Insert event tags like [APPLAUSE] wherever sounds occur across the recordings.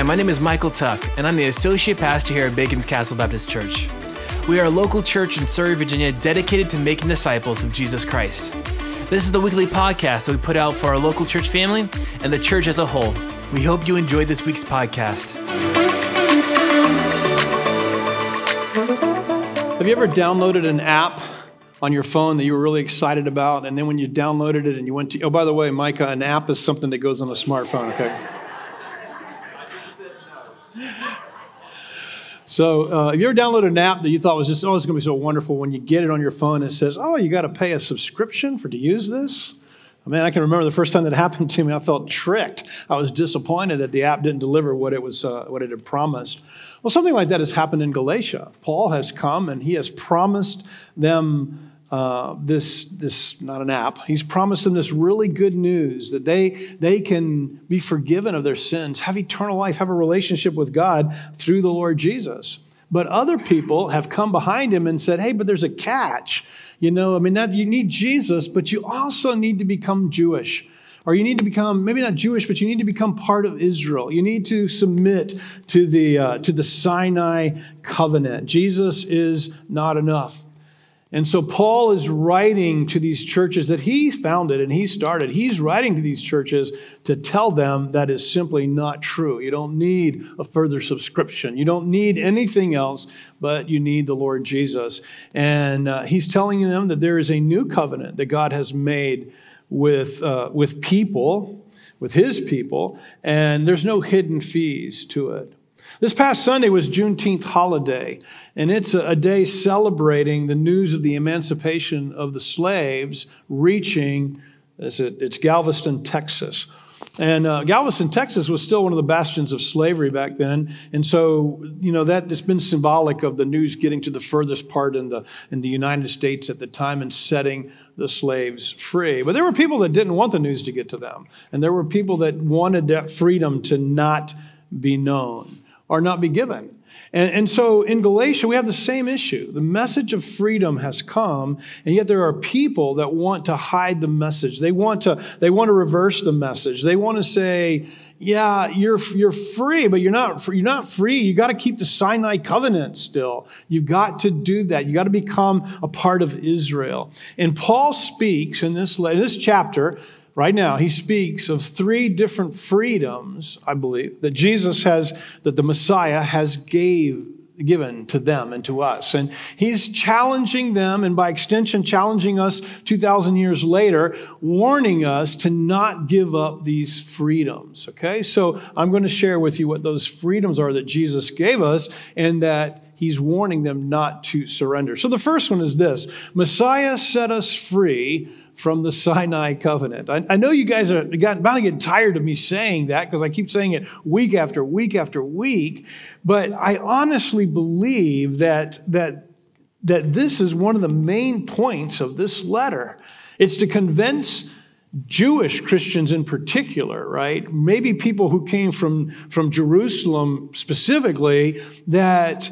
Hi, my name is Michael Tuck, and I'm the Associate Pastor here at Bacon's Castle Baptist Church. We are a local church in Surry, Virginia, dedicated to making disciples of Jesus Christ. This is the weekly podcast that we put out for our local church family and the church as a whole. We hope you enjoyed this week's podcast. Have you ever downloaded an app on your phone that you were really excited about, and then when you downloaded it and you went to, oh, by the way, Micah, an app is something that goes on a smartphone, okay? So, uh, you ever downloaded an app that you thought was just, oh, it's going to be so wonderful when you get it on your phone and it says, oh, you got to pay a subscription for to use this? I mean, I can remember the first time that [LAUGHS] happened to me, I felt tricked. I was disappointed that the app didn't deliver what it was, uh, what it had promised. Well, something like that has happened in Galatia. Paul has come and he has promised them uh, this, this, not an app, he's promised them this really good news that they, they can be forgiven of their sins, have eternal life, have a relationship with God through the Lord Jesus. But other people have come behind him and said, hey, but there's a catch. You know, I mean, that, you need Jesus, but you also need to become Jewish or you need to become maybe not Jewish, but you need to become part of Israel. You need to submit to the uh, to the Sinai covenant. Jesus is not enough. And so Paul is writing to these churches that he founded and he started. He's writing to these churches to tell them that is simply not true. You don't need a further subscription. You don't need anything else, but you need the Lord Jesus. And uh, he's telling them that there is a new covenant that God has made with, uh, with people, with his people, and there's no hidden fees to it. This past Sunday was Juneteenth holiday, and it's a, day celebrating the news of the emancipation of the slaves reaching, it's Galveston, Texas. And uh, Galveston, Texas was still one of the bastions of slavery back then. And so, you know, that has been symbolic of the news getting to the furthest part in the, in the United States at the time and setting the slaves free. But there were people that didn't want the news to get to them. And there were people that wanted that freedom to not be known or not be given. And, and so in Galatia, we have the same issue. The message of freedom has come, and yet there are people that want to hide the message. They want to, they want to reverse the message. They want to say, yeah, you're, you're free, but you're not, you're not free. You got to keep the Sinai covenant still. You've got to do that. You got to become a part of Israel. And Paul speaks in this, in this chapter right now, he speaks of three different freedoms, I believe, that Jesus has, that the Messiah has gave, given to them and to us. And he's challenging them, and by extension, challenging us 2,000 years later, warning us to not give up these freedoms. Okay? So I'm going to share with you what those freedoms are that Jesus gave us and that he's warning them not to surrender. So the first one is this Messiah set us free from the Sinai covenant. I, I know you guys are got, about to get tired of me saying that because I keep saying it week after week after week, but I honestly believe that, that, that this is one of the main points of this letter. It's to convince Jewish Christians in particular, right? Maybe people who came from, from Jerusalem specifically, that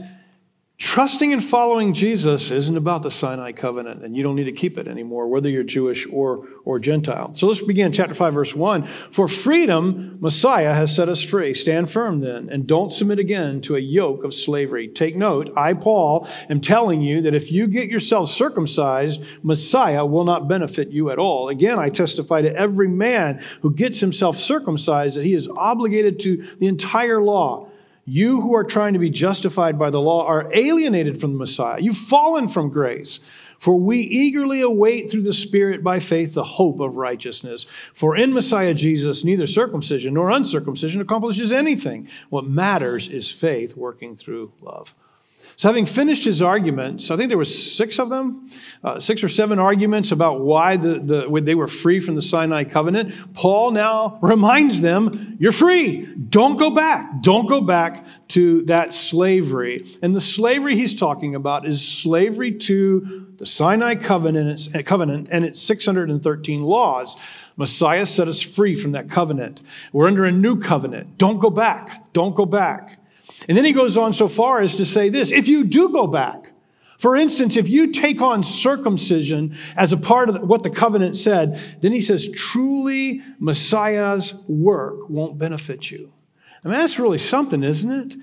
Trusting and following Jesus isn't about the Sinai covenant, and you don't need to keep it anymore, whether you're Jewish or, or Gentile. So let's begin chapter 5, verse 1. For freedom, Messiah has set us free. Stand firm then, and don't submit again to a yoke of slavery. Take note, I, Paul, am telling you that if you get yourself circumcised, Messiah will not benefit you at all. Again, I testify to every man who gets himself circumcised that he is obligated to the entire law. You who are trying to be justified by the law are alienated from the Messiah. You've fallen from grace. For we eagerly await through the Spirit by faith the hope of righteousness. For in Messiah Jesus, neither circumcision nor uncircumcision accomplishes anything. What matters is faith working through love. So, having finished his arguments, I think there were six of them, uh, six or seven arguments about why the, the, they were free from the Sinai covenant. Paul now reminds them, "You're free. Don't go back. Don't go back to that slavery." And the slavery he's talking about is slavery to the Sinai covenant, covenant and its 613 laws. Messiah set us free from that covenant. We're under a new covenant. Don't go back. Don't go back. And then he goes on so far as to say this if you do go back, for instance, if you take on circumcision as a part of what the covenant said, then he says, truly Messiah's work won't benefit you. I mean, that's really something, isn't it?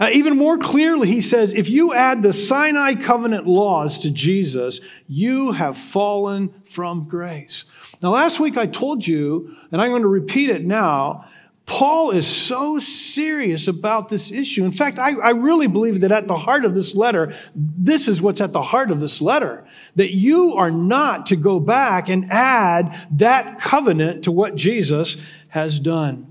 Uh, even more clearly, he says, if you add the Sinai covenant laws to Jesus, you have fallen from grace. Now, last week I told you, and I'm going to repeat it now, Paul is so serious about this issue. In fact, I, I, really believe that at the heart of this letter, this is what's at the heart of this letter that you are not to go back and add that covenant to what Jesus has done.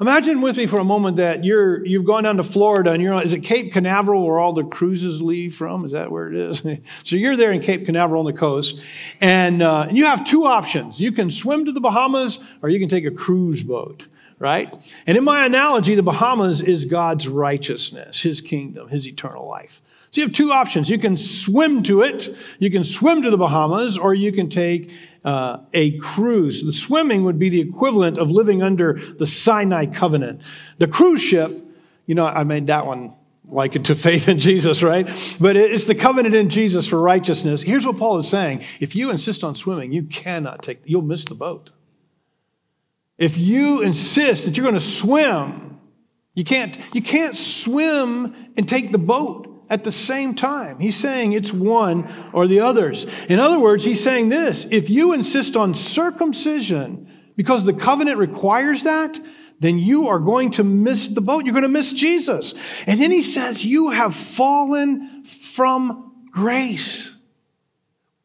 Imagine with me for a moment that you're, you've gone down to Florida and you're, is it Cape Canaveral where all the cruises leave from? Is that where it is? [LAUGHS] so you're there in Cape Canaveral on the coast and, uh, and you have two options. You can swim to the Bahamas or you can take a cruise boat right? And in my analogy, the Bahamas is God's righteousness, his kingdom, his eternal life. So you have two options. You can swim to it, you can swim to the Bahamas, or you can take uh, a cruise. The swimming would be the equivalent of living under the Sinai covenant. The cruise ship, you know, I made that one like it to faith in Jesus, right? But it's the covenant in Jesus for righteousness. Here's what Paul is saying if you insist on swimming, you cannot take, you'll miss the boat. If you insist that you're going to swim, you can't, you can't swim and take the boat at the same time. He's saying it's one or the others. In other words, he's saying this if you insist on circumcision because the covenant requires that, then you are going to miss the boat. You're going to miss Jesus. And then he says, You have fallen from grace.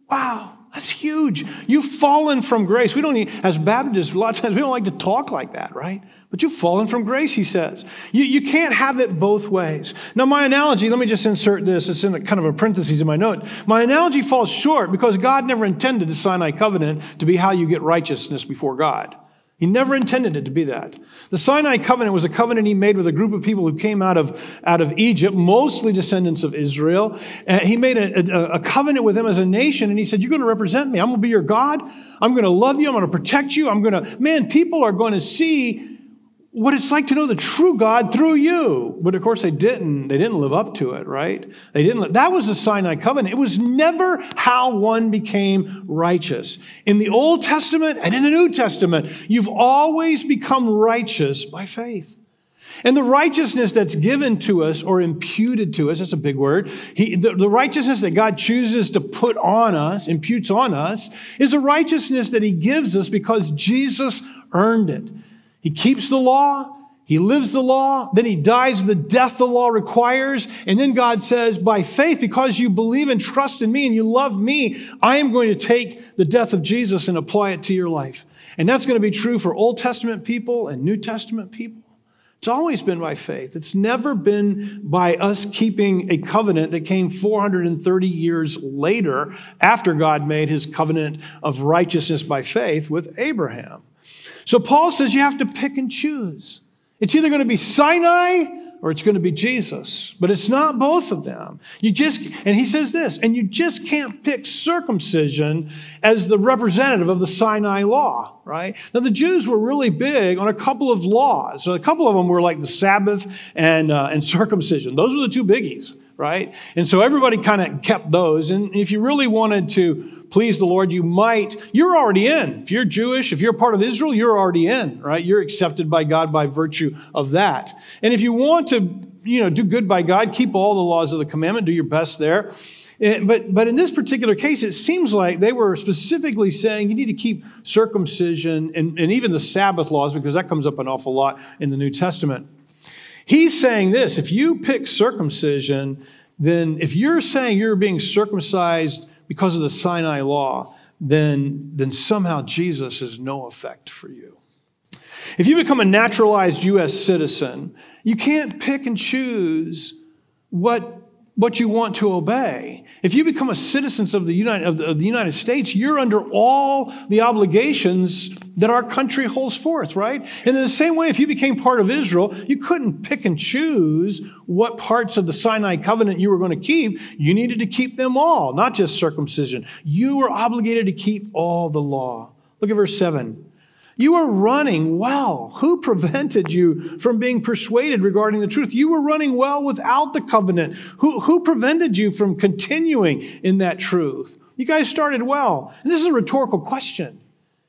Wow. That's huge. You've fallen from grace. We don't need, as Baptists, a lot of times we don't like to talk like that, right? But you've fallen from grace, he says. You, you can't have it both ways. Now, my analogy, let me just insert this. It's in a, kind of a parenthesis in my note. My analogy falls short because God never intended the Sinai covenant to be how you get righteousness before God. He never intended it to be that. The Sinai covenant was a covenant he made with a group of people who came out of, out of Egypt, mostly descendants of Israel. And he made a, a, a covenant with them as a nation, and he said, You're going to represent me. I'm going to be your God. I'm going to love you. I'm going to protect you. I'm going to, man, people are going to see what it's like to know the true God through you. But of course, they didn't. They didn't live up to it, right? They didn't. That was the Sinai covenant. It was never how one became righteous. In the Old Testament and in the New Testament, you've always become righteous by faith. And the righteousness that's given to us or imputed to us, that's a big word. He, the, the righteousness that God chooses to put on us, imputes on us, is a righteousness that He gives us because Jesus earned it. He keeps the law, he lives the law, then he dies the death the law requires, and then God says, by faith, because you believe and trust in me and you love me, I am going to take the death of Jesus and apply it to your life. And that's going to be true for Old Testament people and New Testament people. It's always been by faith. It's never been by us keeping a covenant that came 430 years later after God made his covenant of righteousness by faith with Abraham. So Paul says you have to pick and choose. It's either going to be Sinai or it's going to be Jesus. But it's not both of them. You just, and he says this, and you just can't pick circumcision as the representative of the Sinai law, right? Now, the Jews were really big on a couple of laws. So a couple of them were like the Sabbath and, uh, and circumcision. Those were the two biggies, right? And so everybody kind of kept those. And if you really wanted to please the Lord, you might, you're already in. If you're Jewish, if you're part of Israel, you're already in, right? You're accepted by God by virtue of that. And if you want to, you know, do good by God, keep all the laws of the commandment, do your best there. Eh, but, but in this particular case, it seems like they were specifically saying you need to keep circumcision and, and even the Sabbath laws, because that comes up an awful lot in the New Testament. He's saying this if you pick circumcision, then if you're saying you're being circumcised because of the Sinai law, then, then somehow Jesus is no effect for you. If you become a naturalized U.S. citizen, you can't pick and choose what what you want to obey. If you become a citizen of the, United, of the, of the United States, you're under all the obligations that our country holds forth, right? And in the same way, if you became part of Israel, you couldn't pick and choose what parts of the Sinai covenant you were going to keep. You needed to keep them all, not just circumcision. You were obligated to keep all the law. Look at verse 7. You were running well. Who prevented you from being persuaded regarding the truth? You were running well without the covenant. Who, who prevented you from continuing in that truth? You guys started well. And this is a rhetorical question.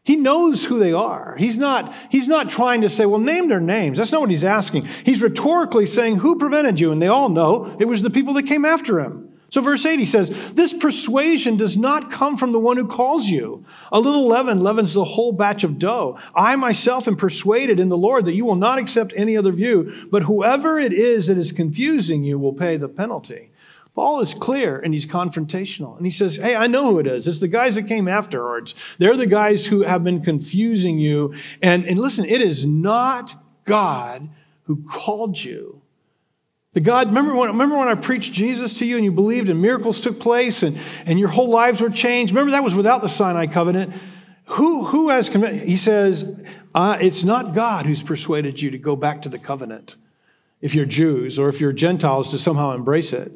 He knows who they are. He's not, he's not trying to say, well, name their names. That's not what he's asking. He's rhetorically saying, who prevented you? And they all know it was the people that came after him. So, verse 8, he says, This persuasion does not come from the one who calls you. A little leaven leavens the whole batch of dough. I myself am persuaded in the Lord that you will not accept any other view, but whoever it is that is confusing you will pay the penalty. Paul is clear and he's confrontational. And he says, Hey, I know who it is. It's the guys that came afterwards. They're the guys who have been confusing you. And, and listen, it is not God who called you. The God, remember when, remember when I preached Jesus to you and you believed and miracles took place and, and your whole lives were changed? Remember that was without the Sinai covenant. Who, who has, he says, uh, it's not God who's persuaded you to go back to the covenant if you're Jews or if you're Gentiles to somehow embrace it.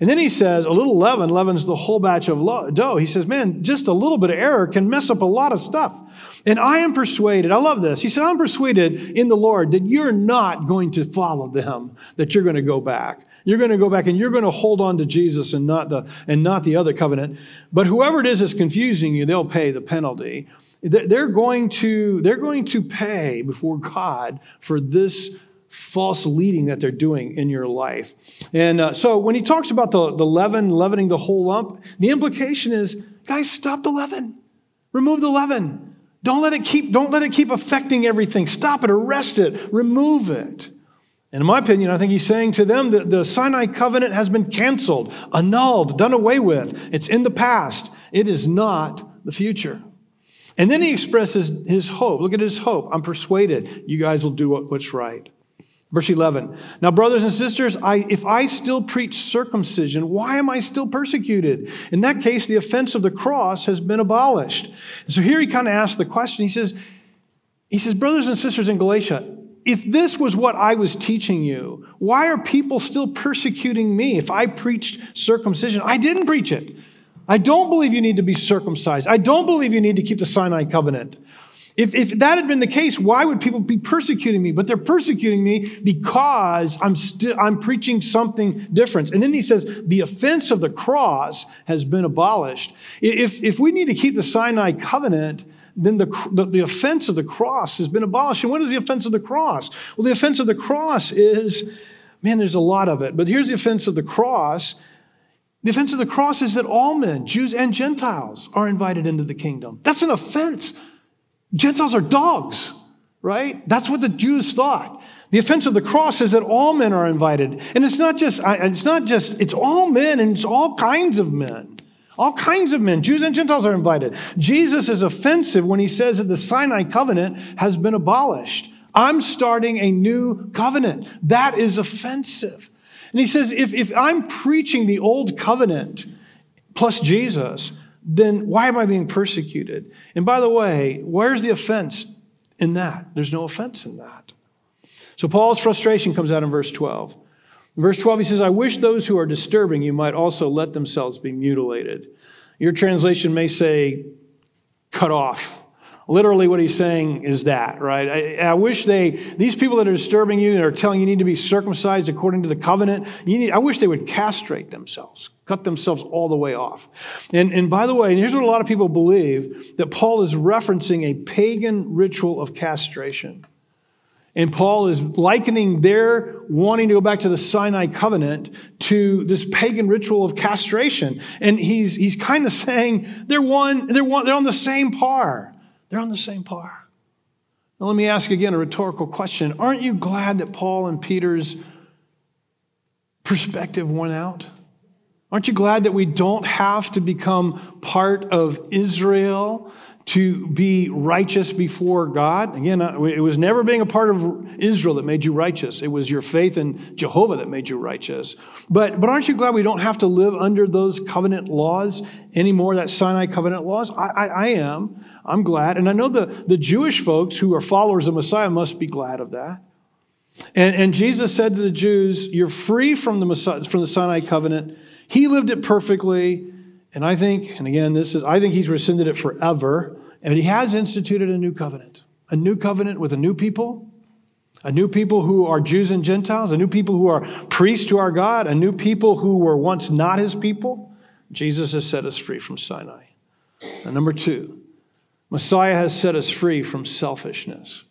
And then he says, a little leaven leavens the whole batch of dough. He says, man, just a little bit of error can mess up a lot of stuff. And I am persuaded, I love this. He said, I'm persuaded in the Lord that you're not going to follow them, that you're going to go back. You're going to go back and you're going to hold on to Jesus and not the, and not the other covenant. But whoever it is that's confusing you, they'll pay the penalty. They're going to, they're going to pay before God for this false leading that they're doing in your life. And uh, so when he talks about the, the leaven, leavening the whole lump, the implication is, guys, stop the leaven. Remove the leaven. Don't let it keep, don't let it keep affecting everything. Stop it, arrest it, remove it. And in my opinion, I think he's saying to them that the Sinai covenant has been canceled, annulled, done away with. It's in the past. It is not the future. And then he expresses his hope. Look at his hope. I'm persuaded you guys will do what's right. Verse 11. Now, brothers and sisters, I, if I still preach circumcision, why am I still persecuted? In that case, the offense of the cross has been abolished. And so here he kind of asks the question. He says, he says, brothers and sisters in Galatia, if this was what I was teaching you, why are people still persecuting me if I preached circumcision? I didn't preach it. I don't believe you need to be circumcised. I don't believe you need to keep the Sinai covenant. If, if that had been the case, why would people be persecuting me? But they're persecuting me because I'm I'm preaching something different. And then he says, the offense of the cross has been abolished. If, if we need to keep the Sinai covenant, then the, the, the offense of the cross has been abolished. And what is the offense of the cross? Well, the offense of the cross is, man, there's a lot of it. But here's the offense of the cross. The offense of the cross is that all men, Jews and Gentiles, are invited into the kingdom. That's an offense Gentiles are dogs, right? That's what the Jews thought. The offense of the cross is that all men are invited. And it's not just, it's not just, it's all men and it's all kinds of men. All kinds of men, Jews and Gentiles are invited. Jesus is offensive when he says that the Sinai covenant has been abolished. I'm starting a new covenant. That is offensive. And he says, if, if I'm preaching the old covenant plus Jesus, then why am I being persecuted? And by the way, where's the offense in that? There's no offense in that. So Paul's frustration comes out in verse 12. In verse 12, he says, I wish those who are disturbing you might also let themselves be mutilated. Your translation may say, cut off Literally, what he's saying is that, right? I, I, wish they, these people that are disturbing you and are telling you need to be circumcised according to the covenant, need, I wish they would castrate themselves, cut themselves all the way off. And, and by the way, and here's what a lot of people believe that Paul is referencing a pagan ritual of castration. And Paul is likening their wanting to go back to the Sinai covenant to this pagan ritual of castration. And he's, he's kind of saying they're one, they're one, they're on the same par. They're on the same par. Now, let me ask again a rhetorical question. Aren't you glad that Paul and Peter's perspective went out? Aren't you glad that we don't have to become part of Israel to be righteous before God. Again, uh, it was never being a part of Israel that made you righteous. It was your faith in Jehovah that made you righteous. But, but aren't you glad we don't have to live under those covenant laws anymore, that Sinai covenant laws? I, I, I am. I'm glad. And I know the, the Jewish folks who are followers of Messiah must be glad of that. And, and Jesus said to the Jews, You're free from the, Messiah, from the Sinai covenant. He lived it perfectly. And I think, and again, this is, I think he's rescinded it forever. And he has instituted a new covenant, a new covenant with a new people, a new people who are Jews and Gentiles, a new people who are priests to our God, a new people who were once not his people. Jesus has set us free from Sinai. And number two, Messiah has set us free from selfishness.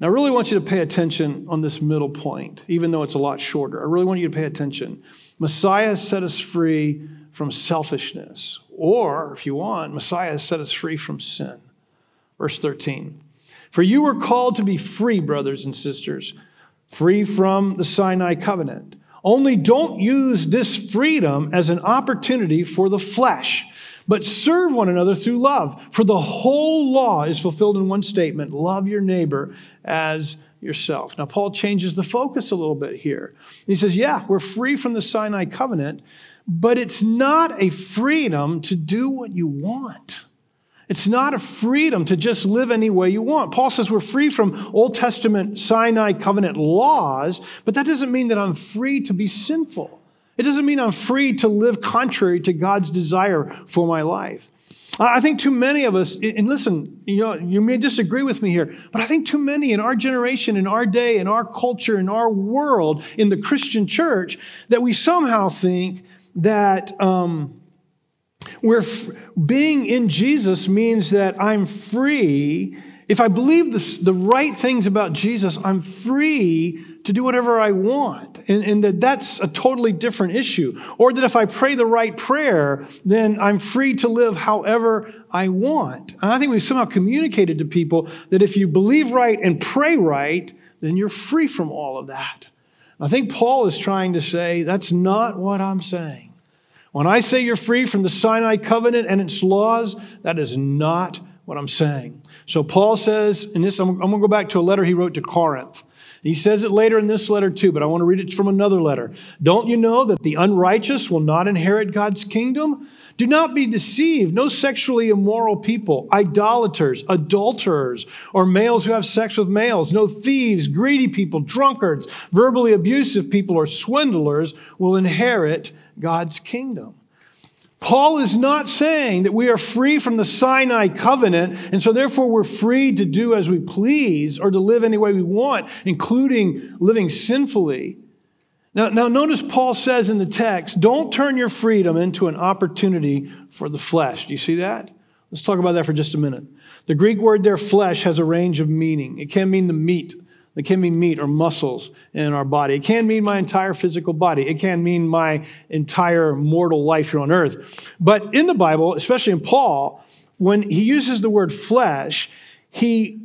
Now, I really want you to pay attention on this middle point, even though it's a lot shorter. I really want you to pay attention. Messiah has set us free from selfishness. Or, if you want, Messiah has set us free from sin. Verse 13 For you were called to be free, brothers and sisters, free from the Sinai covenant. Only don't use this freedom as an opportunity for the flesh, but serve one another through love. For the whole law is fulfilled in one statement love your neighbor as yourself. Now, Paul changes the focus a little bit here. He says, Yeah, we're free from the Sinai covenant, but it's not a freedom to do what you want. It's not a freedom to just live any way you want. Paul says we're free from Old Testament Sinai covenant laws, but that doesn't mean that I'm free to be sinful. It doesn't mean I'm free to live contrary to God's desire for my life. I think too many of us, and listen, you know, you may disagree with me here, but I think too many in our generation, in our day, in our culture, in our world, in the Christian church, that we somehow think that um, we're f- being in Jesus means that I'm free. If I believe the, the right things about Jesus, I'm free to do whatever I want. And, and, that that's a totally different issue. Or that if I pray the right prayer, then I'm free to live however I want. And I think we've somehow communicated to people that if you believe right and pray right, then you're free from all of that. I think Paul is trying to say that's not what I'm saying. When I say you're free from the Sinai covenant and its laws, that is not what I'm saying. So Paul says, and this, I'm, I'm going to go back to a letter he wrote to Corinth. He says it later in this letter too, but I want to read it from another letter. Don't you know that the unrighteous will not inherit God's kingdom? Do not be deceived. No sexually immoral people, idolaters, adulterers, or males who have sex with males, no thieves, greedy people, drunkards, verbally abusive people, or swindlers will inherit God's kingdom. Paul is not saying that we are free from the Sinai covenant, and so therefore we're free to do as we please or to live any way we want, including living sinfully. Now, now notice Paul says in the text, don't turn your freedom into an opportunity for the flesh. Do you see that? Let's talk about that for just a minute. The Greek word there, flesh, has a range of meaning. It can mean the meat it can mean meat or muscles in our body. It can mean my entire physical body. It can mean my entire mortal life here on earth. But in the Bible, especially in Paul, when he uses the word flesh, he,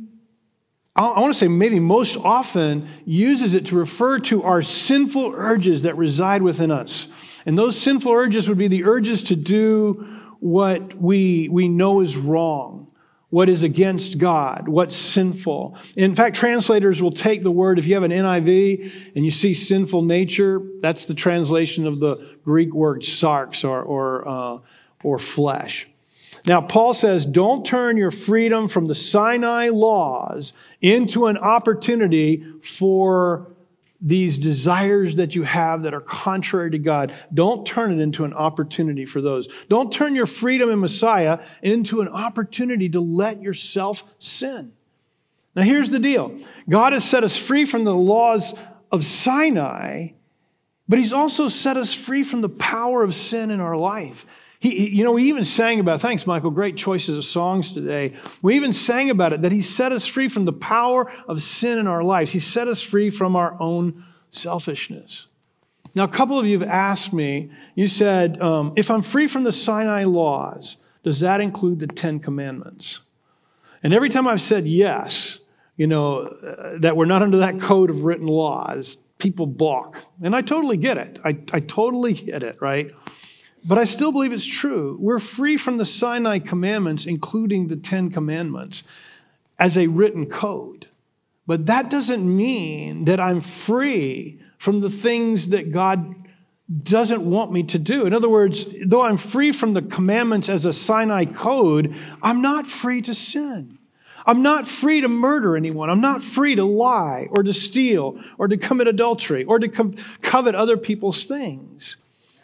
I want to say maybe most often, uses it to refer to our sinful urges that reside within us. And those sinful urges would be the urges to do what we, we know is wrong what is against God, what's sinful. In fact, translators will take the word, if you have an NIV and you see sinful nature, that's the translation of the Greek word sarx or, or, uh, or flesh. Now, Paul says, don't turn your freedom from the Sinai laws into an opportunity for these desires that you have that are contrary to God, don't turn it into an opportunity for those. Don't turn your freedom in Messiah into an opportunity to let yourself sin. Now, here's the deal God has set us free from the laws of Sinai, but He's also set us free from the power of sin in our life. He, you know, we even sang about, thanks, Michael, great choices of songs today. We even sang about it that He set us free from the power of sin in our lives. He set us free from our own selfishness. Now, a couple of you have asked me, you said, um, if I'm free from the Sinai laws, does that include the Ten Commandments? And every time I've said yes, you know, uh, that we're not under that code of written laws, people balk. And I totally get it. I, I totally get it, right? But I still believe it's true. We're free from the Sinai commandments, including the Ten Commandments, as a written code. But that doesn't mean that I'm free from the things that God doesn't want me to do. In other words, though I'm free from the commandments as a Sinai code, I'm not free to sin. I'm not free to murder anyone. I'm not free to lie or to steal or to commit adultery or to covet other people's things.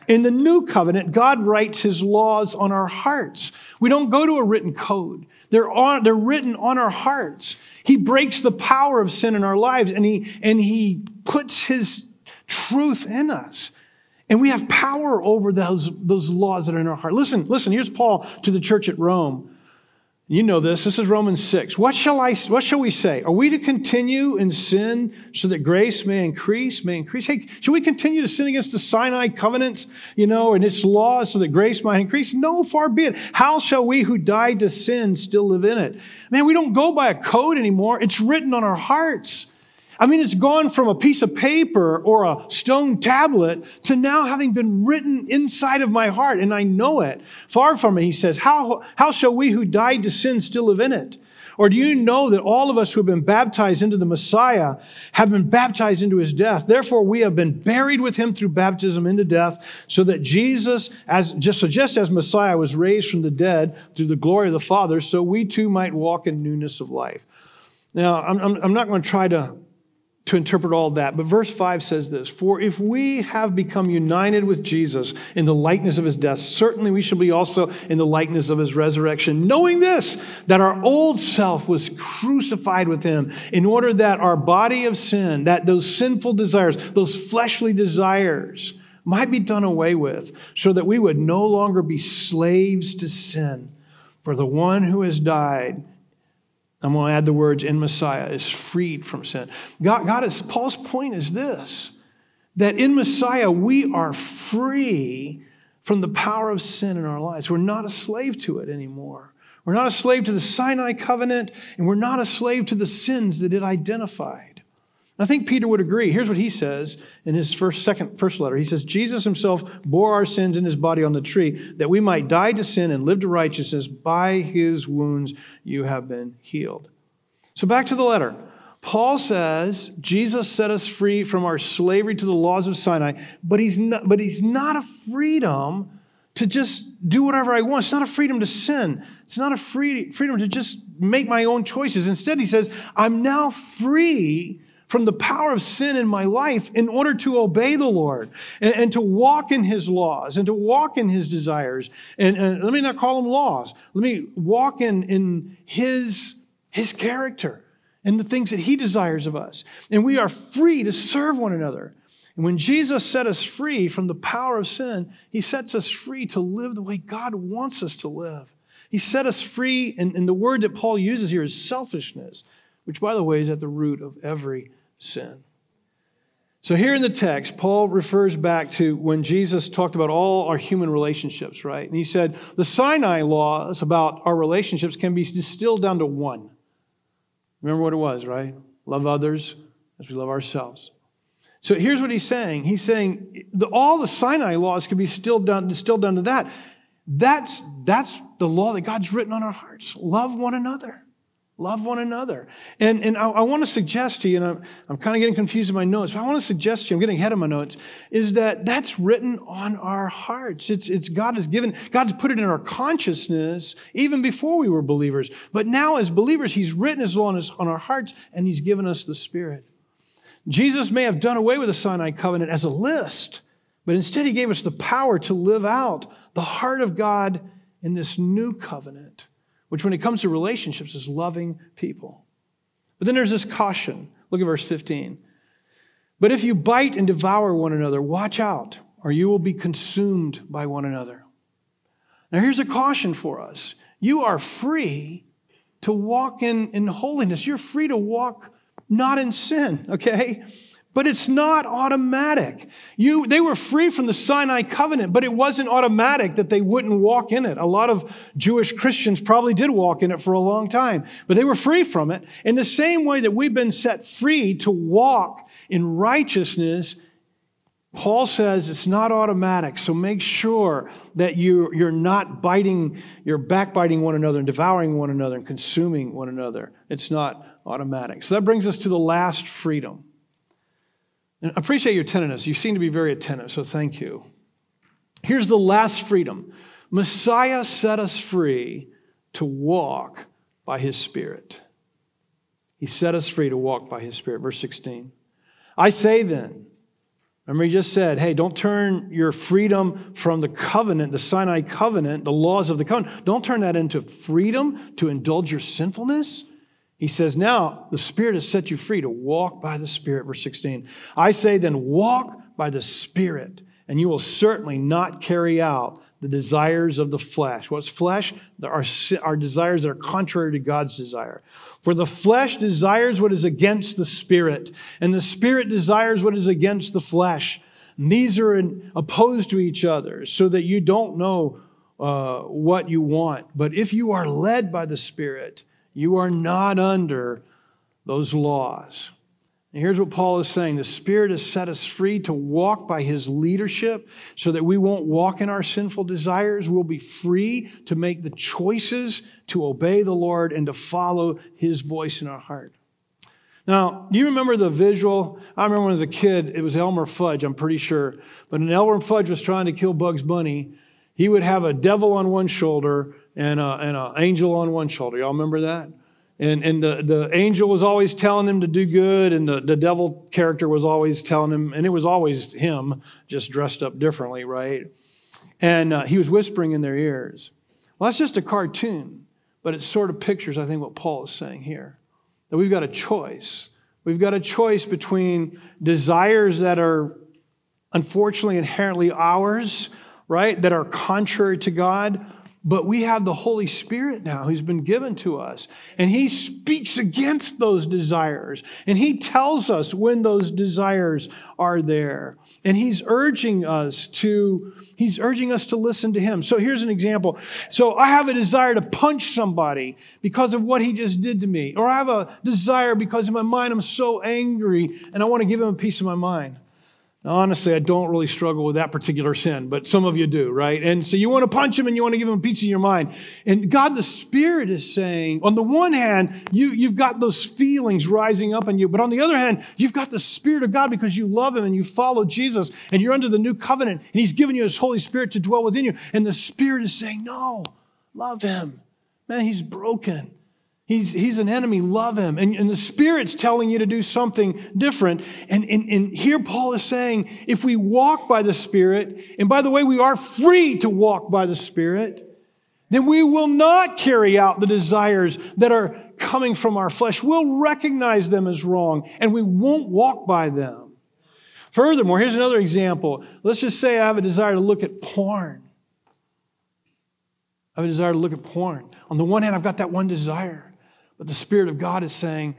In the new covenant, God writes his laws on our hearts. We don't go to a written code. They're, on, they're written on our hearts. He breaks the power of sin in our lives and he, and he puts his truth in us. And we have power over those, those laws that are in our heart. Listen, listen, here's Paul to the church at Rome. You know this. This is Romans 6. What shall I what shall we say? Are we to continue in sin so that grace may increase, may increase? Hey, should we continue to sin against the Sinai covenants, you know, and its laws so that grace might increase? No, far be it. How shall we who died to sin still live in it? Man, we don't go by a code anymore. It's written on our hearts. I mean, it's gone from a piece of paper or a stone tablet to now having been written inside of my heart, and I know it. Far from it, he says, How, how shall we who died to sin still live in it? Or do you know that all of us who have been baptized into the Messiah have been baptized into his death? Therefore, we have been buried with him through baptism into death, so that Jesus, as just, so just as Messiah was raised from the dead through the glory of the Father, so we too might walk in newness of life. Now, I'm, I'm, I'm not going to try to to interpret all that. But verse 5 says this For if we have become united with Jesus in the likeness of his death, certainly we shall be also in the likeness of his resurrection, knowing this, that our old self was crucified with him, in order that our body of sin, that those sinful desires, those fleshly desires, might be done away with, so that we would no longer be slaves to sin. For the one who has died I'm going to add the words in Messiah is freed from sin. God, God is, Paul's point is this that in Messiah we are free from the power of sin in our lives. We're not a slave to it anymore. We're not a slave to the Sinai covenant, and we're not a slave to the sins that it identified. I think Peter would agree. Here's what he says in his first, second, first letter. He says, Jesus himself bore our sins in his body on the tree, that we might die to sin and live to righteousness. By his wounds you have been healed. So back to the letter. Paul says Jesus set us free from our slavery to the laws of Sinai, but he's not, but he's not a freedom to just do whatever I want. It's not a freedom to sin. It's not a free, freedom to just make my own choices. Instead, he says, I'm now free from the power of sin in my life in order to obey the Lord and, and to walk in His laws and to walk in His desires. And, and, let me not call them laws. Let me walk in, in His, His character and the things that He desires of us. And we are free to serve one another. And when Jesus set us free from the power of sin, He sets us free to live the way God wants us to live. He set us free, and, and the word that Paul uses here is selfishness, which, by the way, is at the root of every sin. So, here in the text, Paul refers back to when Jesus talked about all our human relationships, right? And he said the Sinai laws about our relationships can be distilled down to one. Remember what it was, right? Love others as we love ourselves. So here's what he's saying. He's saying the, all the Sinai laws can be distilled down, distilled down to that. That's, that's the law that God's written on our hearts. Love one another. Love one another. And, and I, I want to suggest to you, and I'm, I'm kind of getting confused in my notes, but I want to suggest to you, I'm getting ahead of my notes, is that that's written on our hearts. It's, it's God has given, God's put it in our consciousness even before we were believers. But now, as believers, He's written His law on, his, on our hearts, and He's given us the Spirit. Jesus may have done away with the Sinai covenant as a list, but instead He gave us the power to live out the heart of God in this new covenant which when it comes to relationships is loving people. But then there's this caution. Look at verse 15. But if you bite and devour one another, watch out, or you will be consumed by one another. Now, here's a caution for us you are free to walk in, in holiness, you're free to walk not in sin, okay? But it's not automatic. You, they were free from the Sinai covenant, but it wasn't automatic that they wouldn't walk in it. A lot of Jewish Christians probably did walk in it for a long time, but they were free from it. In the same way that we've been set free to walk in righteousness, Paul says it's not automatic. So make sure that you, you're not biting, you're backbiting one another and devouring one another and consuming one another. It's not automatic. So that brings us to the last freedom. And I appreciate your attentiveness. You seem to be very attentive, so thank you. Here's the last freedom Messiah set us free to walk by his Spirit. He set us free to walk by his Spirit. Verse 16. I say then, remember he just said, hey, don't turn your freedom from the covenant, the Sinai covenant, the laws of the covenant, don't turn that into freedom to indulge your sinfulness. He says, Now the Spirit has set you free to walk by the Spirit. Verse 16. I say, then walk by the Spirit, and you will certainly not carry out the desires of the flesh. What's flesh? Our, our desires that are contrary to God's desire. For the flesh desires what is against the spirit, and the spirit desires what is against the flesh. And these are in, opposed to each other, so that you don't know uh, what you want. But if you are led by the Spirit, you are not under those laws. And here's what Paul is saying the Spirit has set us free to walk by His leadership so that we won't walk in our sinful desires. We'll be free to make the choices to obey the Lord and to follow His voice in our heart. Now, do you remember the visual? I remember when I was a kid, it was Elmer Fudge, I'm pretty sure. But when Elmer Fudge was trying to kill Bugs Bunny, he would have a devil on one shoulder and and an angel on one shoulder. Y'all remember that? And, and the, the angel was always telling him to do good, and the, the devil character was always telling him, and it was always him, just dressed up differently, right? And uh, he was whispering in their ears. Well, that's just a cartoon, but it sort of pictures, I think, what Paul is saying here that we've got a choice. We've got a choice between desires that are unfortunately inherently ours, right, that are contrary to God, but we have the Holy Spirit now who's been given to us. And He speaks against those desires. And He tells us when those desires are there. And He's urging us to, He's urging us to listen to Him. So here's an example. So I have a desire to punch somebody because of what he just did to me. Or I have a desire because in my mind I'm so angry and I want to give him a piece of my mind. Now, honestly, I don't really struggle with that particular sin, but some of you do, right? And so you want to punch him and you want to give him a piece of your mind. And God the Spirit is saying, on the one hand, you, you've got those feelings rising up in you, but on the other hand, you've got the Spirit of God because you love him and you follow Jesus and you're under the new covenant and he's given you his Holy Spirit to dwell within you. And the Spirit is saying, no, love him. Man, he's broken. He's, he's an enemy, love him. And, and the Spirit's telling you to do something different. And, and, and here Paul is saying if we walk by the Spirit, and by the way, we are free to walk by the Spirit, then we will not carry out the desires that are coming from our flesh. We'll recognize them as wrong, and we won't walk by them. Furthermore, here's another example. Let's just say I have a desire to look at porn. I have a desire to look at porn. On the one hand, I've got that one desire. But the Spirit of God is saying,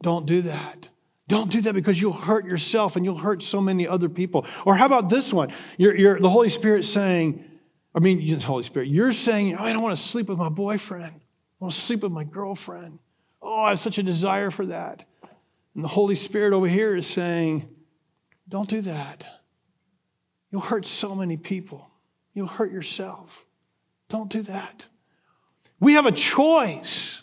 don't do that. Don't do that because you'll hurt yourself and you'll hurt so many other people. Or how about this one? You're, you're, the Holy Spirit saying, I mean, the Holy Spirit, you're saying, oh, I don't want to sleep with my boyfriend. I want to sleep with my girlfriend. Oh, I have such a desire for that. And the Holy Spirit over here is saying, don't do that. You'll hurt so many people. You'll hurt yourself. Don't do that. We have a choice.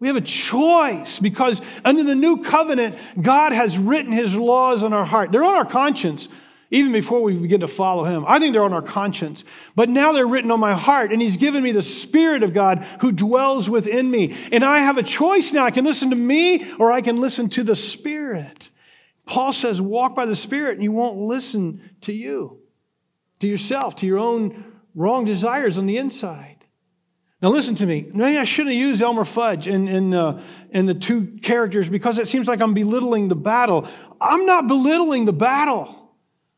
We have a choice because under the new covenant, God has written his laws on our heart. They're on our conscience even before we begin to follow him. I think they're on our conscience. But now they're written on my heart, and he's given me the Spirit of God who dwells within me. And I have a choice now. I can listen to me or I can listen to the Spirit. Paul says, walk by the Spirit, and you won't listen to you, to yourself, to your own wrong desires on the inside. Now, listen to me. Maybe I shouldn't used Elmer Fudge in, in, uh, the two characters because it seems like I'm belittling the battle. I'm not belittling the battle.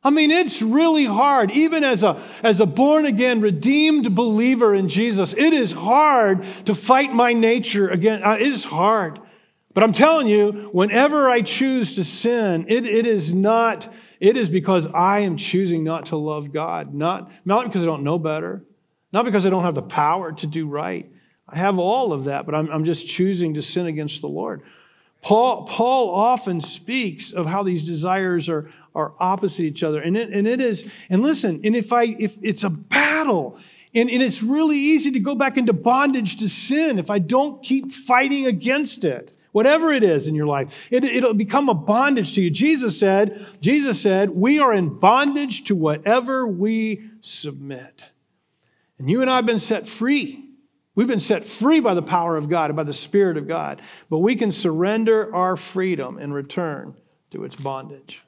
I mean, it's really hard. Even as a, as a born again, redeemed believer in Jesus, it is hard to fight my nature again. Uh, it is hard. But I'm telling you, whenever I choose to sin, it, it is not, it is because I am choosing not to love God, not, not because I don't know better. Not because I don't have the power to do right. I have all of that, but I'm, I'm just choosing to sin against the Lord. Paul, Paul often speaks of how these desires are, are opposite each other. And it, and it is, and listen, and if I if it's a battle, and, and it's really easy to go back into bondage to sin if I don't keep fighting against it. Whatever it is in your life, it, it'll become a bondage to you. Jesus said, Jesus said, we are in bondage to whatever we submit. And you and I have been set free. We've been set free by the power of God and by the Spirit of God. But we can surrender our freedom in return to its bondage.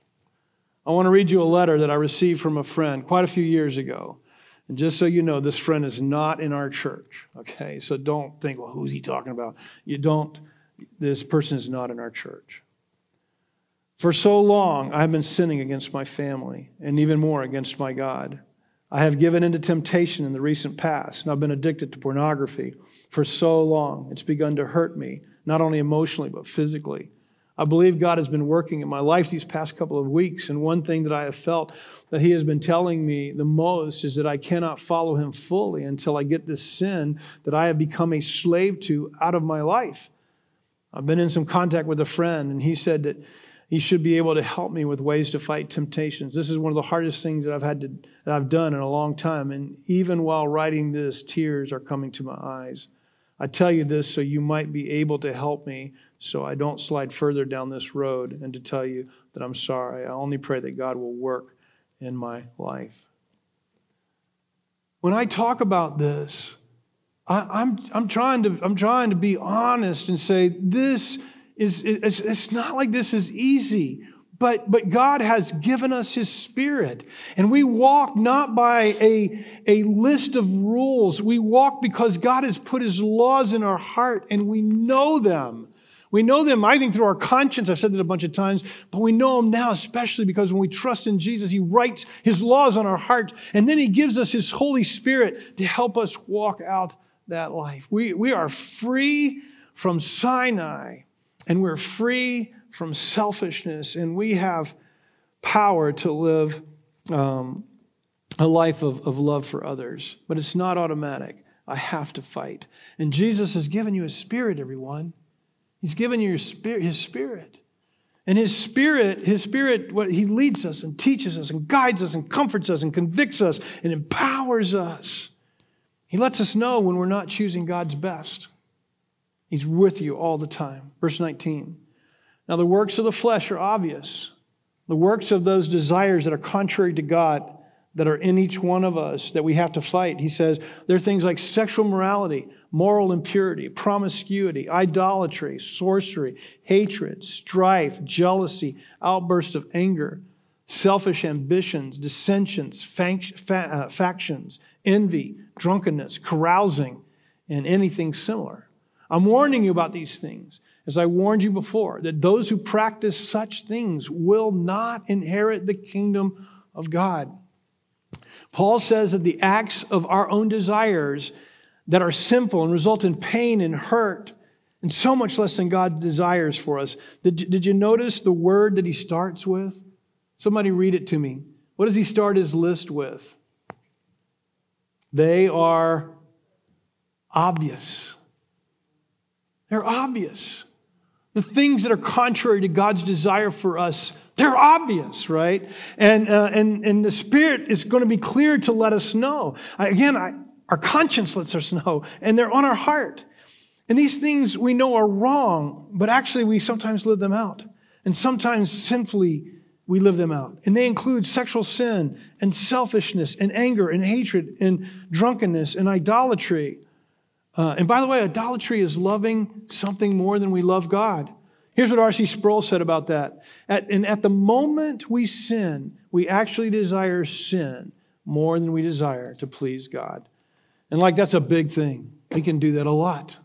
I want to read you a letter that I received from a friend quite a few years ago. And just so you know, this friend is not in our church. Okay? So don't think, well, who's he talking about? You don't, this person is not in our church. For so long, I've been sinning against my family and even more against my God. I have given into temptation in the recent past, and I've been addicted to pornography for so long. It's begun to hurt me, not only emotionally, but physically. I believe God has been working in my life these past couple of weeks, and one thing that I have felt that He has been telling me the most is that I cannot follow Him fully until I get this sin that I have become a slave to out of my life. I've been in some contact with a friend, and he said that he should be able to help me with ways to fight temptations. This is one of the hardest things that I've had to that I've done in a long time, and even while writing this, tears are coming to my eyes. I tell you this so you might be able to help me so I don't slide further down this road and to tell you that I'm sorry. I only pray that God will work in my life. When I talk about this, I, am I'm, I'm, trying to, I'm trying to be honest and say this is, it's, it's not like this is easy. But, but God has given us His Spirit. And we walk not by a, a list of rules. We walk because God has put His laws in our heart and we know them. We know them, I think, through our conscience. I've said that a bunch of times, but we know them now, especially because when we trust in Jesus, He writes His laws on our heart, and then He gives us His Holy Spirit to help us walk out that life. We, we are free from Sinai, and we're free from selfishness, and we have power to live um, a life of, of love for others. But it's not automatic. I have to fight. And Jesus has given you a spirit, everyone. He's given you spirit, his spirit. And his spirit, his spirit, what he leads us and teaches us and guides us and comforts us and convicts us and empowers us. He lets us know when we're not choosing God's best. He's with you all the time. Verse 19. Now, the works of the flesh are obvious. The works of those desires that are contrary to God, that are in each one of us, that we have to fight. He says there are things like sexual morality, moral impurity, promiscuity, idolatry, sorcery, hatred, strife, jealousy, outbursts of anger, selfish ambitions, dissensions, uh, factions, envy, drunkenness, carousing, and anything similar. I'm warning you about these things as I warned you before, that those who practice such things will not inherit the kingdom of God. Paul says that the acts of our own desires that are sinful and result in pain and hurt, and so much less than God desires for us. Did, did you notice the word that he starts with? Somebody read it to me. What does he start his list with? They are obvious. They're obvious the things that are contrary to God's desire for us, they're obvious, right? And, uh, and, and the Spirit is going to be clear to let us know. I, again, I, our conscience lets us know, and they're on our heart. And these things we know are wrong, but actually we sometimes live them out. And sometimes sinfully we live them out. And they include sexual sin and selfishness and anger and hatred and drunkenness and idolatry uh, and by the way, idolatry is loving something more than we love God. Here's what R.C. Sproul said about that. At, and at the moment we sin, we actually desire sin more than we desire to please God. And like that's a big thing. We can do that a lot.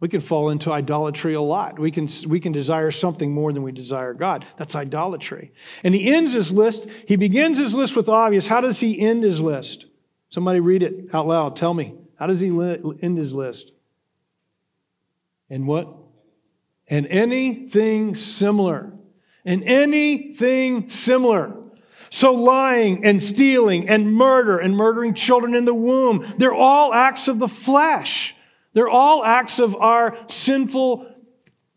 We can fall into idolatry a lot. We can, we can desire something more than we desire God. That's idolatry. And he ends his list. He begins his list with obvious. How does he end his list? Somebody read it out loud. Tell me. How does he end his list? And what? And anything similar. And anything similar. So lying and stealing and murder and murdering children in the womb, they're all acts of the flesh. They're all acts of our sinful,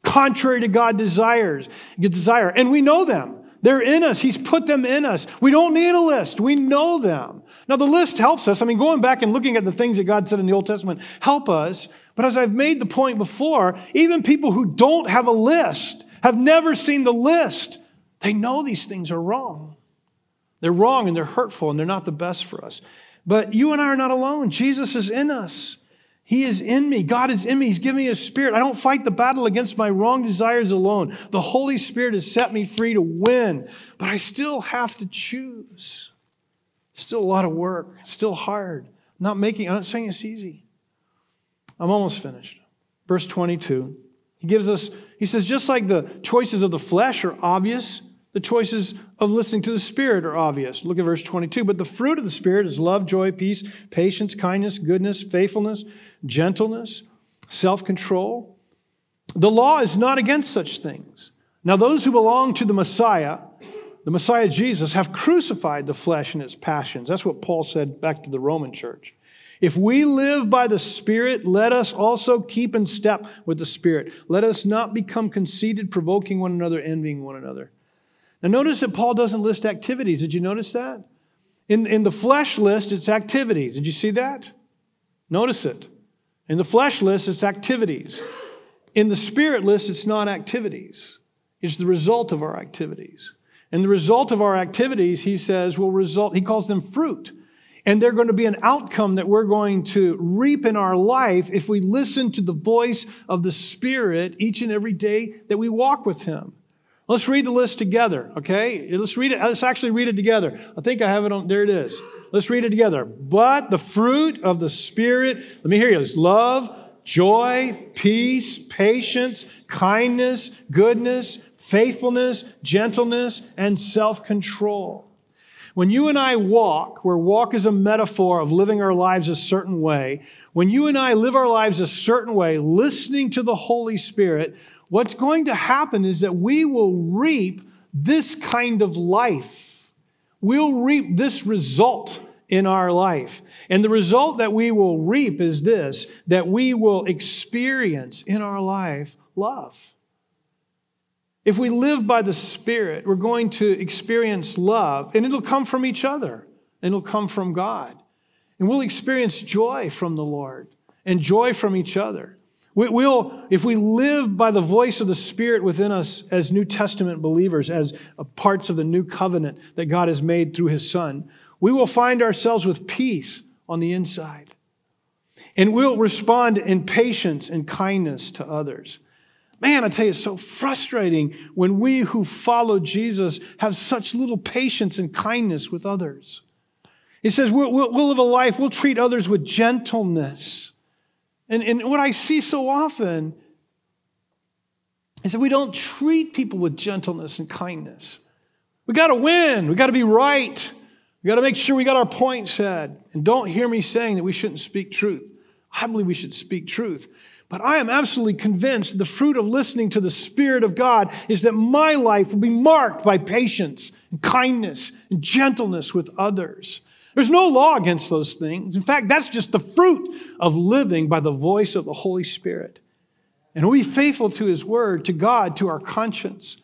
contrary to God desires, desire. And we know them. They're in us. He's put them in us. We don't need a list. We know them. Now, the list helps us. I mean, going back and looking at the things that God said in the Old Testament help us. But as I've made the point before, even people who don't have a list, have never seen the list, they know these things are wrong. They're wrong and they're hurtful and they're not the best for us. But you and I are not alone. Jesus is in us. He is in me. God is in me. He's given me a spirit. I don't fight the battle against my wrong desires alone. The Holy Spirit has set me free to win, but I still have to choose. Still a lot of work, still hard. not making, I'm not saying it's easy. I'm almost finished. Verse 22. He gives us, he says, just like the choices of the flesh are obvious, The choices of listening to the Spirit are obvious. Look at verse 22. But the fruit of the Spirit is love, joy, peace, patience, kindness, goodness, faithfulness, gentleness, self control. The law is not against such things. Now, those who belong to the Messiah, the Messiah Jesus, have crucified the flesh and its passions. That's what Paul said back to the Roman church. If we live by the Spirit, let us also keep in step with the Spirit. Let us not become conceited, provoking one another, envying one another. Now, notice that Paul doesn't list activities. Did you notice that? In, in the flesh list, it's activities. Did you see that? Notice it. In the flesh list, it's activities. In the spirit list, it's not activities. It's the result of our activities. And the result of our activities, he says, will result, he calls them fruit. And they're going to be an outcome that we're going to reap in our life if we listen to the voice of the Spirit each and every day that we walk with Him. Let's read the list together, okay? Let's read it. Let's actually read it together. I think I have it on, there it is. Let's read it together. But the fruit of the Spirit, let me hear you. Love, joy, peace, patience, kindness, goodness, faithfulness, gentleness, and self control. When you and I walk, where walk is a metaphor of living our lives a certain way, when you and I live our lives a certain way, listening to the Holy Spirit, what's going to happen is that we will reap this kind of life. We'll reap this result in our life. And the result that we will reap is this that we will experience in our life love. If we live by the Spirit, we're going to experience love, and it'll come from each other, and it'll come from God. And we'll experience joy from the Lord and joy from each other. We, will, if we live by the voice of the Spirit within us as New Testament believers, as parts of the new covenant that God has made through His Son, we will find ourselves with peace on the inside. And we'll respond in patience and kindness to others. Man, I tell you, it's so frustrating when we who follow Jesus have such little patience and kindness with others. He says we'll, we'll, we'll live a life, we'll treat others with gentleness and, and what I see so often is that we don't treat people with gentleness and kindness. We got to win. We got to be right. We got to make sure we got our point said. And don't hear me saying that we shouldn't speak truth. I believe we should speak truth. But I am absolutely convinced the fruit of listening to the Spirit of God is that my life will be marked by patience and kindness and gentleness with others. There's no law against those things. In fact, that's just the fruit of living by the voice of the Holy Spirit. And we faithful to His Word, to God, to our conscience.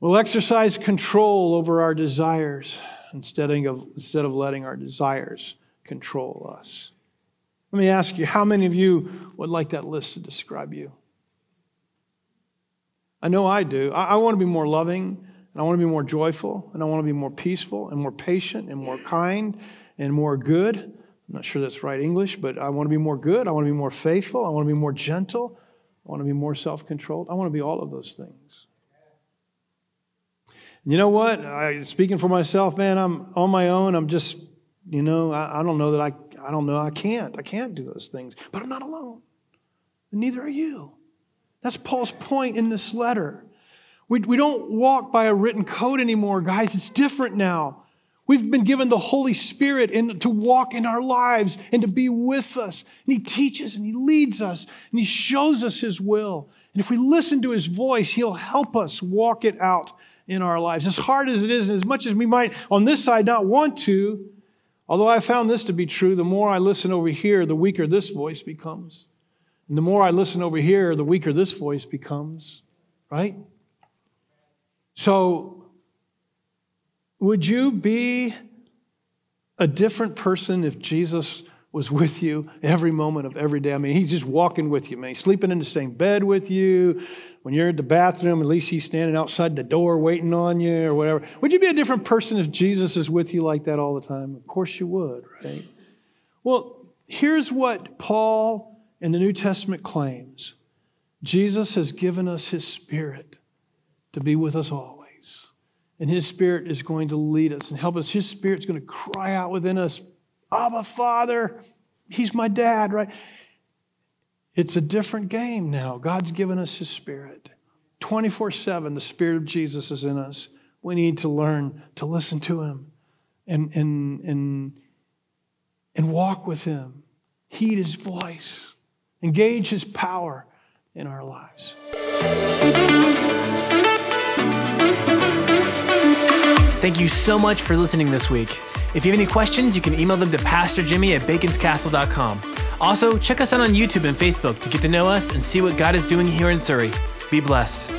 We'll exercise control over our desires instead of, instead of letting our desires control us. Let me ask you, how many of you would like that list to describe you? I know I do. I, I want to be more loving. And I want to be more joyful, and I want to be more peaceful, and more patient, and more kind, and more good. I'm not sure that's right English, but I want to be more good. I want to be more faithful. I want to be more gentle. I want to be more self controlled. I want to be all of those things. And you know what? I, speaking for myself, man, I'm on my own. I'm just, you know, I, I don't know that I, I don't know. I can't. I can't do those things. But I'm not alone. And neither are you. That's Paul's point in this letter. We, we don't walk by a written code anymore, guys. It's different now. We've been given the Holy Spirit in, to walk in our lives and to be with us. And He teaches and He leads us and He shows us His will. And if we listen to His voice, He'll help us walk it out in our lives. As hard as it is, and as much as we might on this side not want to, although I found this to be true, the more I listen over here, the weaker this voice becomes. And the more I listen over here, the weaker this voice becomes, right? So, would you be a different person if Jesus was with you every moment of every day? I mean, he's just walking with you, man. He's sleeping in the same bed with you. When you're at the bathroom, at least he's standing outside the door waiting on you or whatever. Would you be a different person if Jesus is with you like that all the time? Of course you would, right? Well, here's what Paul in the New Testament claims Jesus has given us his spirit to be with us always. And His Spirit is going to lead us and help us. His Spirit's going to cry out within us, Abba, Father, He's my dad, right? It's a different game now. God's given us His Spirit. 24 7, the Spirit of Jesus is in us. We need to learn to listen to Him and, and, and, and walk with Him, heed His voice, engage His power in our lives. Thank you so much for listening this week. If you have any questions, you can email them to pastorjimmy at baconscastle.com. Also, check us out on YouTube and Facebook to get to know us and see what God is doing here in Surry. Be blessed.